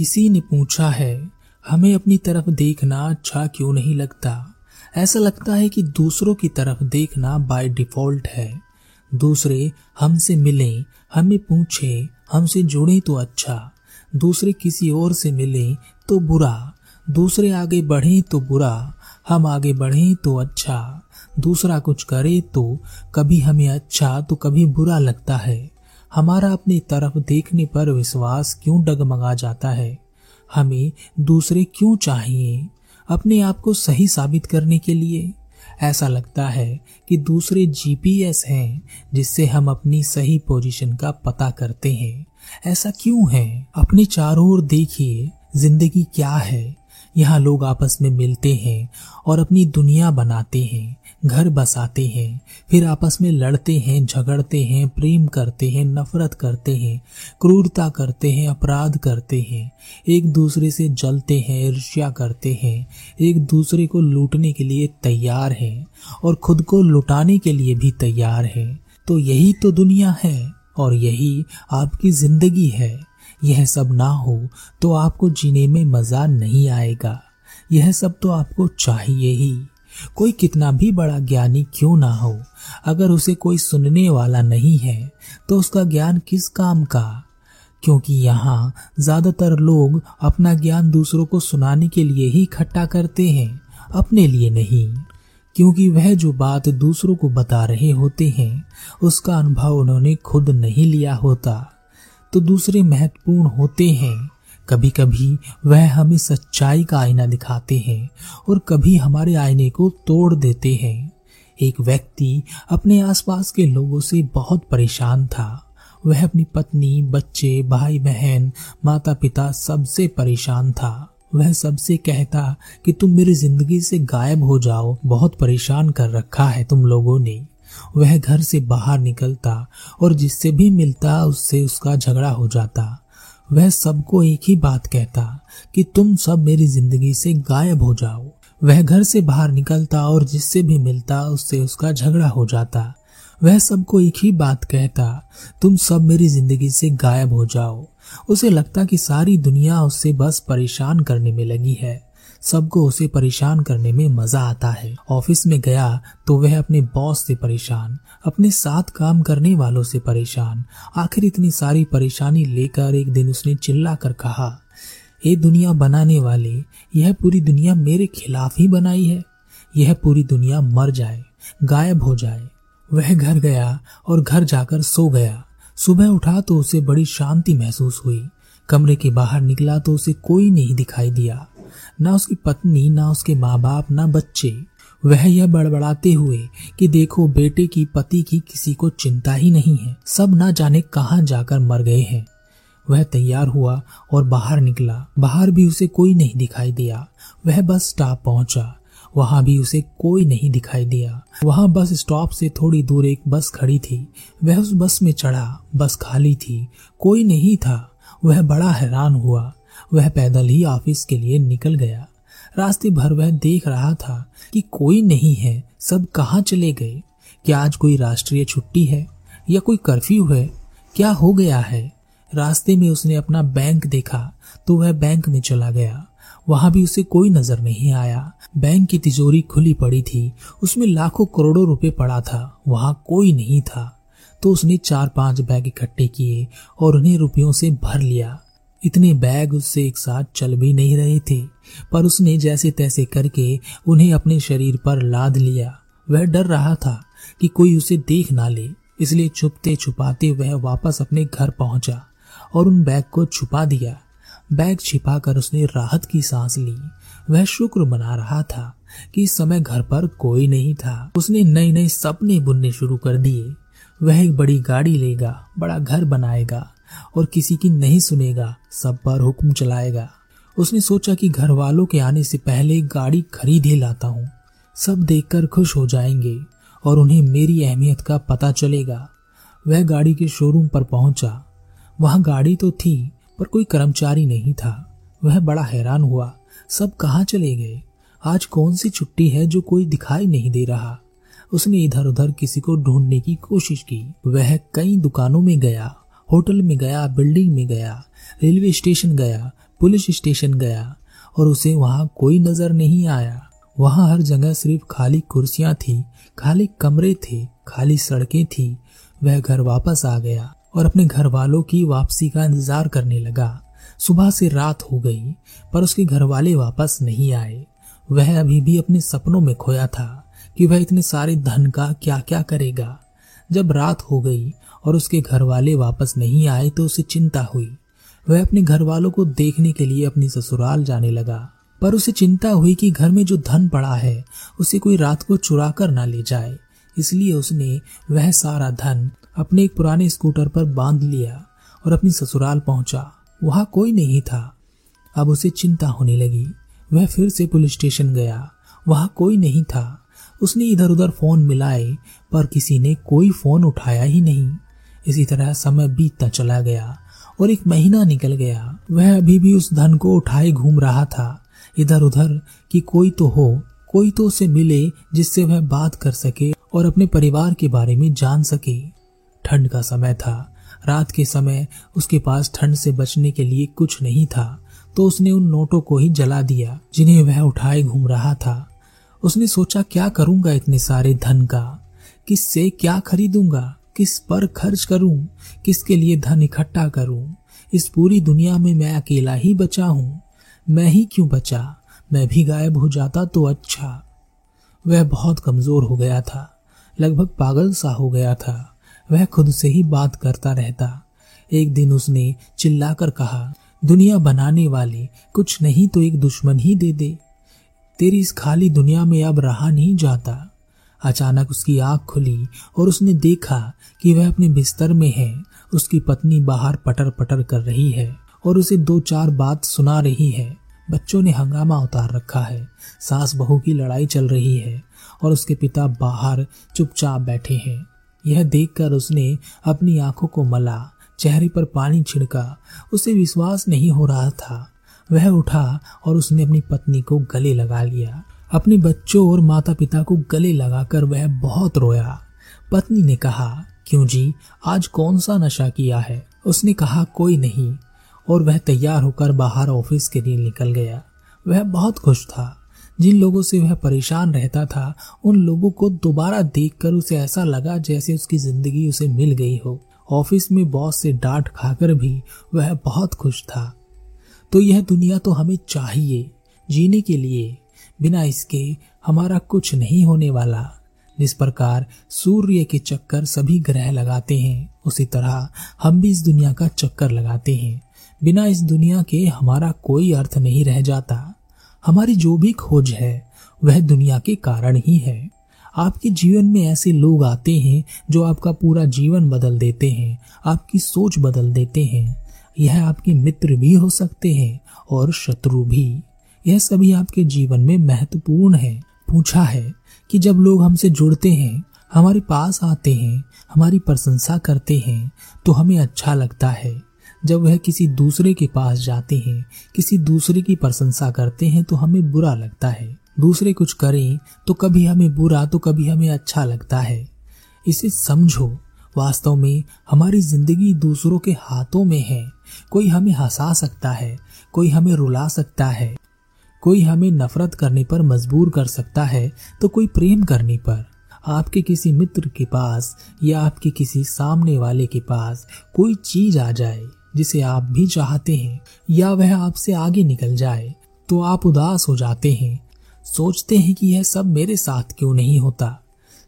किसी ने पूछा है, हमें अपनी तरफ़ देखना अच्छा क्यों नहीं लगता? ऐसा लगता है कि दूसरों की तरफ़ देखना बाय डिफ़ॉल्ट है। दूसरे हमसे मिलें, हमें पूछे, हमसे जुड़े तो अच्छा। दूसरे किसी और से मिले तो बुरा। दूसरे आगे बढ़े तो बुरा। हम आगे बढ़े तो अच्छा। दूसरा कुछ करे तो कभी हमें अच्छा तो कभी बुरा लगता है। हमारा अपनी तरफ़ देखने पर विश्वास क्यों डगमगा जाता है? हमें दूसरे क्यों चाहिए? अपने आप को सही साबित करने के लिए? ऐसा लगता है कि दूसरे जीपीएस हैं, जिससे हम अपनी सही पोजीशन का पता करते हैं। ऐसा क्यों है? अपने चारों ओर देखिए, ज़िंदगी क्या है? यहाँ लोग आपस में मिलते हैं और अपनी दुनिया बनाते हैं। घर बसाते हैं, फिर आपस में लड़ते हैं, झगड़ते हैं, प्रेम करते हैं, नफरत करते हैं, क्रूरता करते हैं, अपराध करते हैं, एक दूसरे से जलते हैं, ईर्ष्या करते हैं, एक दूसरे को लूटने के लिए तैयार हैं और खुद को लुटाने के लिए भी तैयार हैं। तो यही तो दुनिया है और यही आपकी ज़िंदगी है। यह सब ना हो तो आपको जीने में मज़ा नहीं आएगा। यह सब तो आपको चाहिए ही। कोई कितना भी बड़ा ज्ञानी क्यों ना हो? अगर उसे कोई सुनने वाला नहीं है तो उसका ज्ञान किस काम का? क्योंकि यहाँ ज़्यादातर लोग अपना ज्ञान दूसरों को सुनाने के लिए ही इकट्ठा करते हैं, अपने लिए नहीं। क्योंकि वह जो बात दूसरों को बता रहे होते हैं, उसका अनुभव उन्होंने खुद नहीं लिया होता। तो दूसरे महत्वपूर्ण होते हैं। कभी कभी वह हमें सच्चाई का आईना दिखाते हैं और कभी हमारे आईने को तोड़ देते हैं। एक व्यक्ति अपने आसपास के लोगों से बहुत परेशान था। वह अपनी पत्नी, बच्चे भाई बहन माता पिता सबसे परेशान था। वह सबसे कहता कि, तुम मेरी ज़िंदगी से गायब हो जाओ, बहुत परेशान कर रखा है तुम लोगों ने। वह घर से बाहर निकलता और जिससे भी मिलता उससे उसका झगड़ा हो जाता। वह सबको एक ही बात कहता कि तुम सब मेरी ज़िंदगी से गायब हो जाओ। वह घर से बाहर निकलता और जिससे भी मिलता, उससे उसका झगड़ा हो जाता। वह सबको एक ही बात कहता, तुम सब मेरी ज़िंदगी से गायब हो जाओ। उसे लगता कि सारी दुनिया उससे बस परेशान करने में लगी है। सबको उसे परेशान करने में मज़ा आता है। ऑफ़िस में गया तो वह अपने बॉस से परेशान, अपने साथ काम करने वालों से परेशान। आखिर इतनी सारी परेशानी लेकर एक दिन उसने चिल्ला कर कहा, ये दुनिया बनाने वाले, यह पूरी दुनिया मेरे खिलाफ ही बनाई है। यह पूरी दुनिया मर जाए, गायब हो जाए। वह घर गया और घर जाकर सो गया। सुबह उठा तो उसे बड़ी शांति महसूस हुई। कमरे के बाहर निकला तो उसे कोई नहीं दिखाई दिया। ना उसकी पत्नी, ना उसके माँ बाप ना बच्चे। वह यह बड़बड़ाते हुए कि देखो, बेटे की पति की किसी को चिंता ही नहीं है। सब ना जाने कहाँ जाकर मर गए हैं। वह तैयार हुआ और बाहर निकला। बाहर भी उसे कोई नहीं दिखाई दिया। वह बस स्टॉप पहुँचा। वहाँ भी उसे कोई नहीं दिखाई दिया। वहाँ बस स्टॉप से थोड़ी दूर एक बस खड़ी थी। वह उस बस में चढ़ा। बस खाली थी। कोई नहीं था। वह बड़ा हैरान हुआ। वह पैदल ही ऑफ़िस के लिए निकल गया। रास्ते भर वह देख रहा था कि कोई नहीं है, सब कहाँ चले गए? क्या आज कोई राष्ट्रीय छुट्टी है? या कोई कर्फ्यू है? क्या हो गया है? रास्ते में उसने अपना बैंक देखा तो वह बैंक में चला गया। वहाँ भी उसे कोई नज़र नहीं आया। बैंक की तिजोरी खुली पड़ी थी। उसमें लाखों करोड़ों रुपए पड़ा था। वहाँ कोई नहीं था। तो उसने चार पाँच बैग इकट्ठे किए और उन्हें रुपयों से भर लिया। इतने बैग उससे एक साथ चल भी नहीं रहे थे, पर उसने जैसे तैसे करके उन्हें अपने शरीर पर लाद लिया। वह डर रहा था कि कोई उसे देख ना ले, इसलिए छुपते छुपाते वह वापस अपने घर पहुँचा और उन बैग को छुपा दिया। बैग छिपाकर उसने राहत की सांस ली। वह शुक्र मना रहा था कि इस समय घर पर कोई नहीं था। उसने नए नए सपने बुनने शुरू कर दिए। वह एक बड़ी गाड़ी लेगा, बड़ा घर बनाएगा और किसी की नहीं सुनेगा, सब पर हुक्म चलाएगा। उसने सोचा कि घर वालों के आने से पहले गाड़ी खरीद ही लाता हूँ। सब देखकर खुश हो जाएँगे और उन्हें मेरी अहमियत का पता चलेगा। वह गाड़ी के शोरूम पर पहुँचा। वहाँ गाड़ी तो थी, पर कोई कर्मचारी नहीं था। वह बड़ा हैरान हुआ, सब कहाँ चले गए? आज कौन सी छुट्टी है जो कोई दिखाई नहीं दे रहा? उसने इधर उधर किसी को ढूँढने की कोशिश की। वह कई दुकानों में गया। होटल में गया, बिल्डिंग में गया, रेलवे स्टेशन गया, पुलिस स्टेशन गया और उसे वहाँ कोई नज़र नहीं आया। वहाँ हर जगह सिर्फ़ खाली कुर्सियाँ थी, खाली कमरे थे, खाली सड़कें थी। वह घर वापस आ गया और अपने घर वालों की वापसी का इंतज़ार करने लगा। सुबह से रात हो गई, पर उसके घर वाले वापस नहीं आए। वह अभी भी अपने सपनों में खोया था कि वह इतने सारे धन का क्या क्या करेगा। जब रात हो गई और उसके घर वाले वापस नहीं आए तो उसे चिंता हुई। वह अपने घर वालों को देखने के लिए अपनी ससुराल जाने लगा, पर उसे चिंता हुई कि घर में जो धन पड़ा है, उसे कोई रात को चुरा कर ना ले जाए। इसलिए उसने वह सारा धन अपने एक पुराने स्कूटर पर बाँध लिया और अपनी ससुराल पहुँचा। वहाँ कोई नहीं था। अब उसे चिंता होने लगी। वह फिर से पुलिस स्टेशन गया। वहाँ कोई नहीं था। उसने इधर उधर फ़ोन मिलाए, पर किसी ने कोई फ़ोन उठाया ही नहीं। इसी तरह समय बीतता चला गया और एक महीना निकल गया। वह अभी भी उस धन को उठाए घूम रहा था। इधर उधर कि कोई तो हो, कोई तो उसे मिले जिससे वह बात कर सके और अपने परिवार के बारे में जान सके। ठंड का समय था। रात के समय उसके पास ठंड से बचने के लिए कुछ नहीं था तो उसने उन नोटों को ही जला दिया, जिन्हें वह उठाए घूम रहा था। उसने सोचा, क्या करूँगा इतने सारे धन का? किससे क्या खरीदूँगा? किस पर खर्च करूँ? किसके लिए धन इकट्ठा करूँ? इस पूरी दुनिया में मैं अकेला ही बचा हूँ। मैं ही क्यों बचा? मैं भी गायब हो जाता तो अच्छा। वह बहुत कमज़ोर हो गया था। लगभग पागल सा हो गया था। वह खुद से ही बात करता रहता। एक दिन उसने चिल्लाकर कहा, दुनिया बनाने वाले कुछ नहीं तो एक दुश्मन ही दे दे। तेरी इस खाली दुनिया में अब रहा नहीं जाता। अचानक उसकी आँख खुली और उसने देखा कि वह अपने बिस्तर में है। उसकी पत्नी बाहर पटर पटर कर रही है और उसे दो चार बात सुना रही है। बच्चों ने हंगामा उतार रखा है। सास बहू की लड़ाई चल रही है और उसके पिता बाहर चुपचाप बैठे हैं। यह देखकर उसने अपनी आँखों को मला, चेहरे पर पानी छिड़का। उसे विश्वास नहीं हो रहा था वह उठा और उसने अपनी पत्नी को गले लगा लिया। अपने बच्चों और माता पिता को गले लगाकर वह बहुत रोया। पत्नी ने कहा, क्यों जी, आज कौन सा नशा किया है? उसने कहा, कोई नहीं। और वह तैयार होकर बाहर ऑफ़िस के लिए निकल गया। वह बहुत खुश था। जिन लोगों से वह परेशान रहता था, उन लोगों को दोबारा देखकर उसे ऐसा लगा जैसे उसकी ज़िंदगी उसे मिल गई हो। ऑफ़िस में बॉस से डांट खाकर भी वह बहुत खुश था। तो यह दुनिया तो हमें चाहिए, जीने के लिए। बिना इसके हमारा कुछ नहीं होने वाला। जिस प्रकार सूर्य के चक्कर सभी ग्रह लगाते हैं, उसी तरह हम भी इस दुनिया का चक्कर लगाते हैं। बिना इस दुनिया के हमारा कोई अर्थ नहीं रह जाता। हमारी जो भी खोज है, वह दुनिया के कारण ही है। आपके जीवन में ऐसे लोग आते हैं जो आपका पूरा जीवन बदल देते हैं, आपकी सोच बदल देते हैं। यह आपके मित्र भी हो सकते हैं और शत्रु भी। यह सभी आपके जीवन में महत्वपूर्ण है। पूछा है कि जब लोग हमसे जुड़ते हैं, हमारे पास आते हैं, हमारी प्रशंसा करते हैं तो हमें अच्छा लगता है। जब वह किसी दूसरे के पास जाते हैं, किसी दूसरे की प्रशंसा करते हैं तो हमें बुरा लगता है। दूसरे कुछ करें तो कभी हमें बुरा तो कभी हमें अच्छा लगता है। इसे समझो, वास्तव में हमारी ज़िंदगी दूसरों के हाथों में है। कोई हमें हंसा सकता है, कोई हमें रुला सकता है, कोई हमें नफरत करने पर मजबूर कर सकता है तो कोई प्रेम करने पर। आपके किसी मित्र के पास या आपके किसी सामने वाले के पास कोई चीज़ आ जाए, जिसे आप भी चाहते हैं, या वह आपसे आगे निकल जाए तो आप उदास हो जाते हैं। सोचते हैं कि यह सब मेरे साथ क्यों नहीं होता।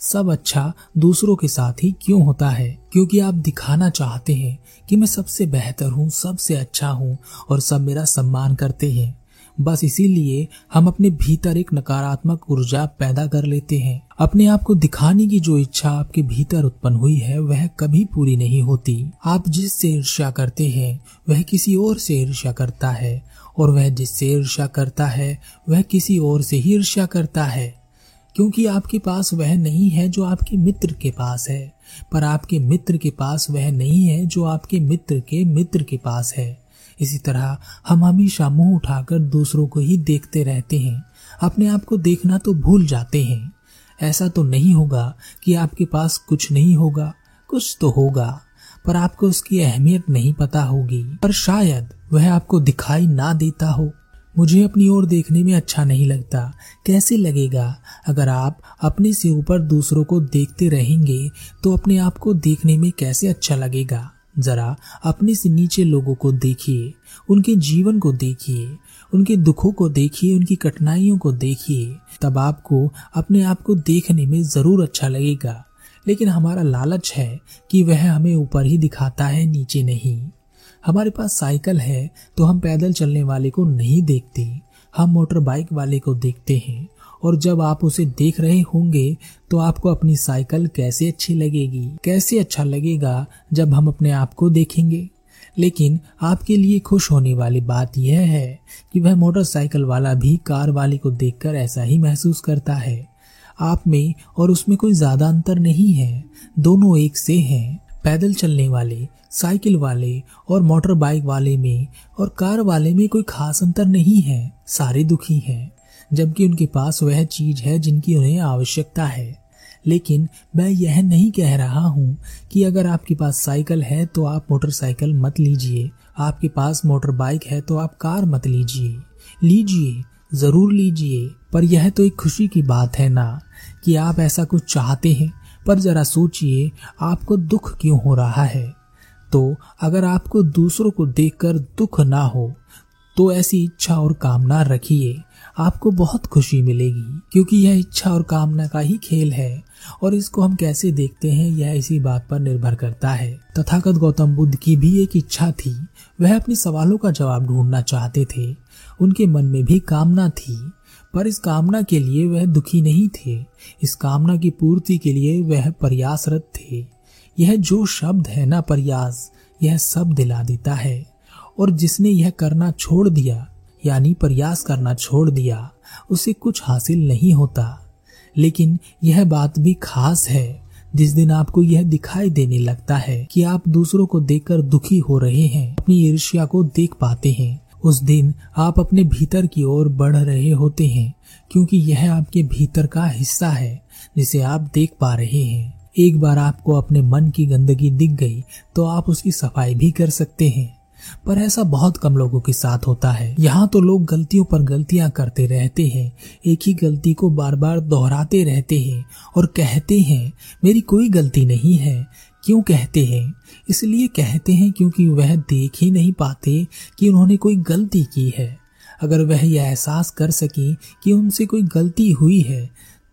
सब अच्छा दूसरों के साथ ही क्यों होता है? क्योंकि आप दिखाना चाहते हैं कि मैं सबसे बेहतर हूँ, सबसे अच्छा हूँ और सब मेरा सम्मान करते हैं। बस इसीलिए हम अपने भीतर एक नकारात्मक ऊर्जा पैदा कर लेते हैं। अपने आप को दिखाने की जो इच्छा आपके भीतर उत्पन्न हुई है, वह कभी पूरी नहीं होती। आप जिससे ईर्ष्या करते हैं, वह किसी और से ईर्ष्या करता है और वह जिससे ईर्ष्या करता है, वह किसी और से ही ईर्ष्या करता है। क्योंकि आपके पास वह नहीं है जो आपके मित्र के पास है। पर आपके मित्र के पास वह नहीं है जो आपके मित्र के मित्र के पास है। इसी तरह हम हमेशा मुँह उठाकर दूसरों को ही देखते रहते हैं। अपने आप को देखना तो भूल जाते हैं। ऐसा तो नहीं होगा कि आपके पास कुछ नहीं होगा, कुछ तो होगा, पर आपको उसकी अहमियत नहीं पता होगी। पर शायद वह आपको दिखाई ना देता हो। मुझे अपनी ओर देखने में अच्छा नहीं लगता। कैसे लगेगा? अगर आप अपने से ऊपर दूसरों को देखते रहेंगे तो अपने आप को देखने में कैसे अच्छा लगेगा? जरा अपने से नीचे लोगों को देखिए, उनके जीवन को देखिए, उनके दुखों को देखिए, उनकी कठिनाइयों को देखिए। तब आपको अपने आप को देखने में ज़रूर अच्छा लगेगा। लेकिन हमारा लालच है कि वह हमें ऊपर ही दिखाता है, नीचे नहीं। हमारे पास साइकिल है तो हम पैदल चलने वाले को नहीं देखते। हम मोटर बाइक वाले को देखते हैं, और जब आप उसे देख रहे होंगे तो आपको अपनी साइकिल कैसे अच्छी लगेगी? कैसे अच्छा लगेगा जब हम अपने आप को देखेंगे? लेकिन आपके लिए खुश होने वाली बात यह है कि वह मोटरसाइकिल वाला भी कार वाले को देखकर ऐसा ही महसूस करता है। आप में और उसमें कोई ज़्यादा अंतर नहीं है। दोनों एक से हैं। पैदल चलने वाले, साइकिल वाले और मोटर बाइक वाले में और कार वाले में कोई खास अंतर नहीं है। सारे दुखी हैं, जबकि उनके पास वह चीज़ है जिनकी उन्हें आवश्यकता है। लेकिन मैं यह नहीं कह रहा हूँ कि अगर आपके पास साइकिल है तो आप मोटरसाइकिल मत लीजिए। आपके पास मोटर बाइक है तो आप कार मत लीजिए। लीजिए, ज़रूर लीजिए, पर यह तो एक खुशी की बात है ना कि आप ऐसा कुछ चाहते हैं। पर जरा सोचिए, आपको दुख क्यों हो रहा है? तो अगर आपको दूसरों को देखकर दुख ना हो तो ऐसी इच्छा और कामना रखिए। आपको बहुत खुशी मिलेगी, क्योंकि यह इच्छा और कामना का ही खेल है। और इसको हम कैसे देखते हैं, यह इसी बात पर निर्भर करता है। तथागत गौतम बुद्ध की भी एक इच्छा थी। वह अपने सवालों का जवाब ढूंढना चाहते थे। उनके मन में भी कामना थी। पर इस कामना के लिए वह दुखी नहीं थे। इस कामना की पूर्ति के लिए वह प्रयासरत थे। यह जो शब्द है ना प्रयास, यह सब दिला देता है। और जिसने यह करना छोड़ दिया, यानी प्रयास करना छोड़ दिया, उसे कुछ हासिल नहीं होता। लेकिन यह बात भी खास है। जिस दिन आपको यह दिखाई देने लगता है कि आप दूसरों को देखकर दुखी हो रहे हैं, अपनी ईर्ष्या को देख पाते हैं उस दिन आप अपने भीतर की ओर बढ़ रहे होते हैं, क्योंकि यह आपके भीतर का हिस्सा है, जिसे आप देख पा रहे हैं। एक बार आपको अपने मन की गंदगी दिख गई तो आप उसकी सफ़ाई भी कर सकते हैं। पर ऐसा बहुत कम लोगों के साथ होता है। यहाँ तो लोग गलतियों पर गलतियाँ करते रहते हैं, एक ही गलती को बार बार दोहराते रहते हैं और कहते हैं, मेरी कोई गलती नहीं है क्यों कहते हैं? इसलिए कहते हैं क्योंकि वह देख ही नहीं पाते कि उन्होंने कोई गलती की है। अगर वह यह एहसास कर सके कि उनसे कोई गलती हुई है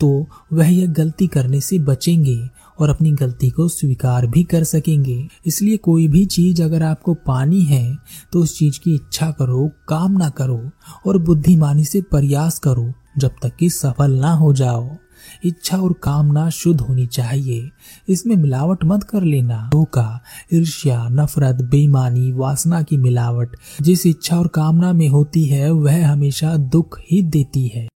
तो वह यह गलती करने से बचेंगे और अपनी गलती को स्वीकार भी कर सकेंगे। इसलिए कोई भी चीज़ अगर आपको पानी है तो उस चीज़ की इच्छा करो काम कामना करो और बुद्धिमानी से प्रयास करो जब तक कि सफल ना हो जाओ। इच्छा और कामना शुद्ध होनी चाहिए। इसमें मिलावट मत कर लेना। धोखा, ईर्ष्या, नफरत, बेईमानी, वासना की मिलावट, जिस इच्छा और कामना में होती है, वह हमेशा दुख ही देती है।